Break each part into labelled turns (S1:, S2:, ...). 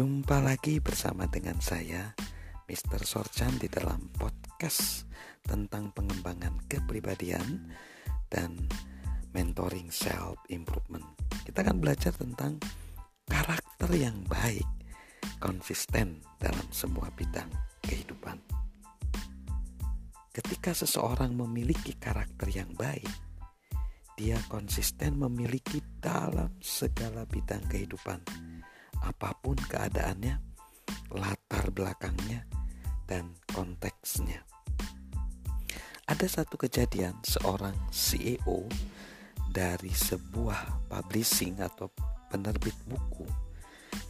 S1: Jumpa lagi bersama dengan saya Mr. Sorchan di dalam podcast tentang pengembangan kepribadian dan mentoring self improvement. Kita akan belajar tentang karakter yang baik, konsisten dalam semua bidang kehidupan. Ketika seseorang memiliki karakter yang baik, dia konsisten memiliki dalam segala bidang kehidupan apa pun keadaannya, latar belakangnya, dan konteksnya. Ada satu kejadian seorang CEO dari sebuah publishing atau penerbit buku.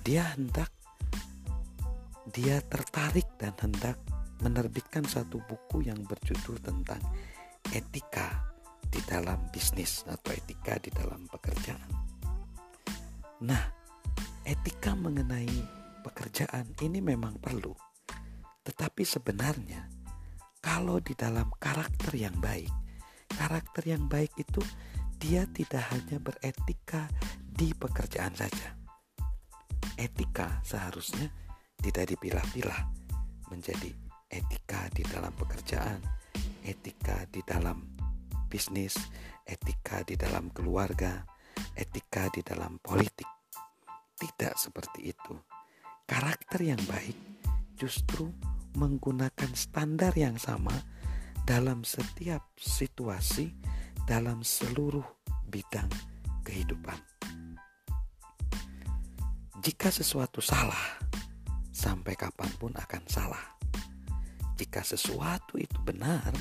S1: Dia hendak dia tertarik dan hendak menerbitkan satu buku yang berjudul tentang etika di dalam bisnis atau etika di dalam pekerjaan. Nah, etika mengenai pekerjaan ini memang perlu. Tetapi sebenarnya kalau di dalam karakter yang baik, karakter yang baik itu dia tidak hanya beretika di pekerjaan saja. Etika seharusnya tidak dipilah-pilah menjadi etika di dalam pekerjaan, etika di dalam bisnis, etika di dalam keluarga, etika di dalam politik. Tidak seperti itu. Karakter yang baik justru menggunakan standar yang sama dalam setiap situasi, dalam seluruh bidang kehidupan. Jika sesuatu salah, sampai kapan pun akan salah. Jika sesuatu itu benar,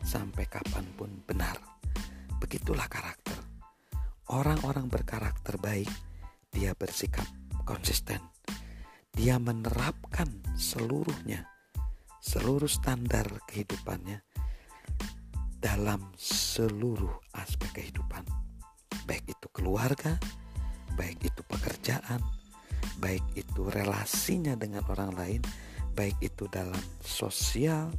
S1: sampai kapan pun benar. Begitulah karakter. Orang-orang berkarakter baik dia bersikap konsisten. Dia menerapkan seluruhnya, seluruh standar kehidupannya dalam seluruh aspek kehidupan. Baik itu keluarga, baik itu pekerjaan, baik itu relasinya dengan orang lain, baik itu dalam sosial,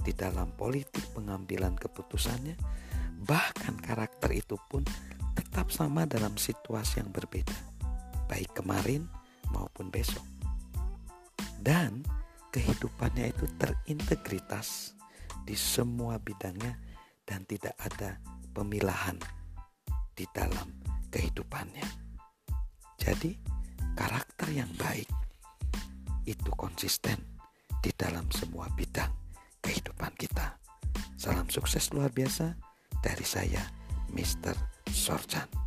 S1: di dalam politik pengambilan keputusannya, bahkan karakter itu pun tetap sama dalam situasi yang berbeda baik kemarin maupun besok. Dan kehidupannya itu terintegritas di semua bidangnya dan tidak ada pemilahan di dalam kehidupannya. Jadi, karakter yang baik itu konsisten di dalam semua bidang kehidupan kita. Salam sukses luar biasa dari saya, Mr. Sorjan.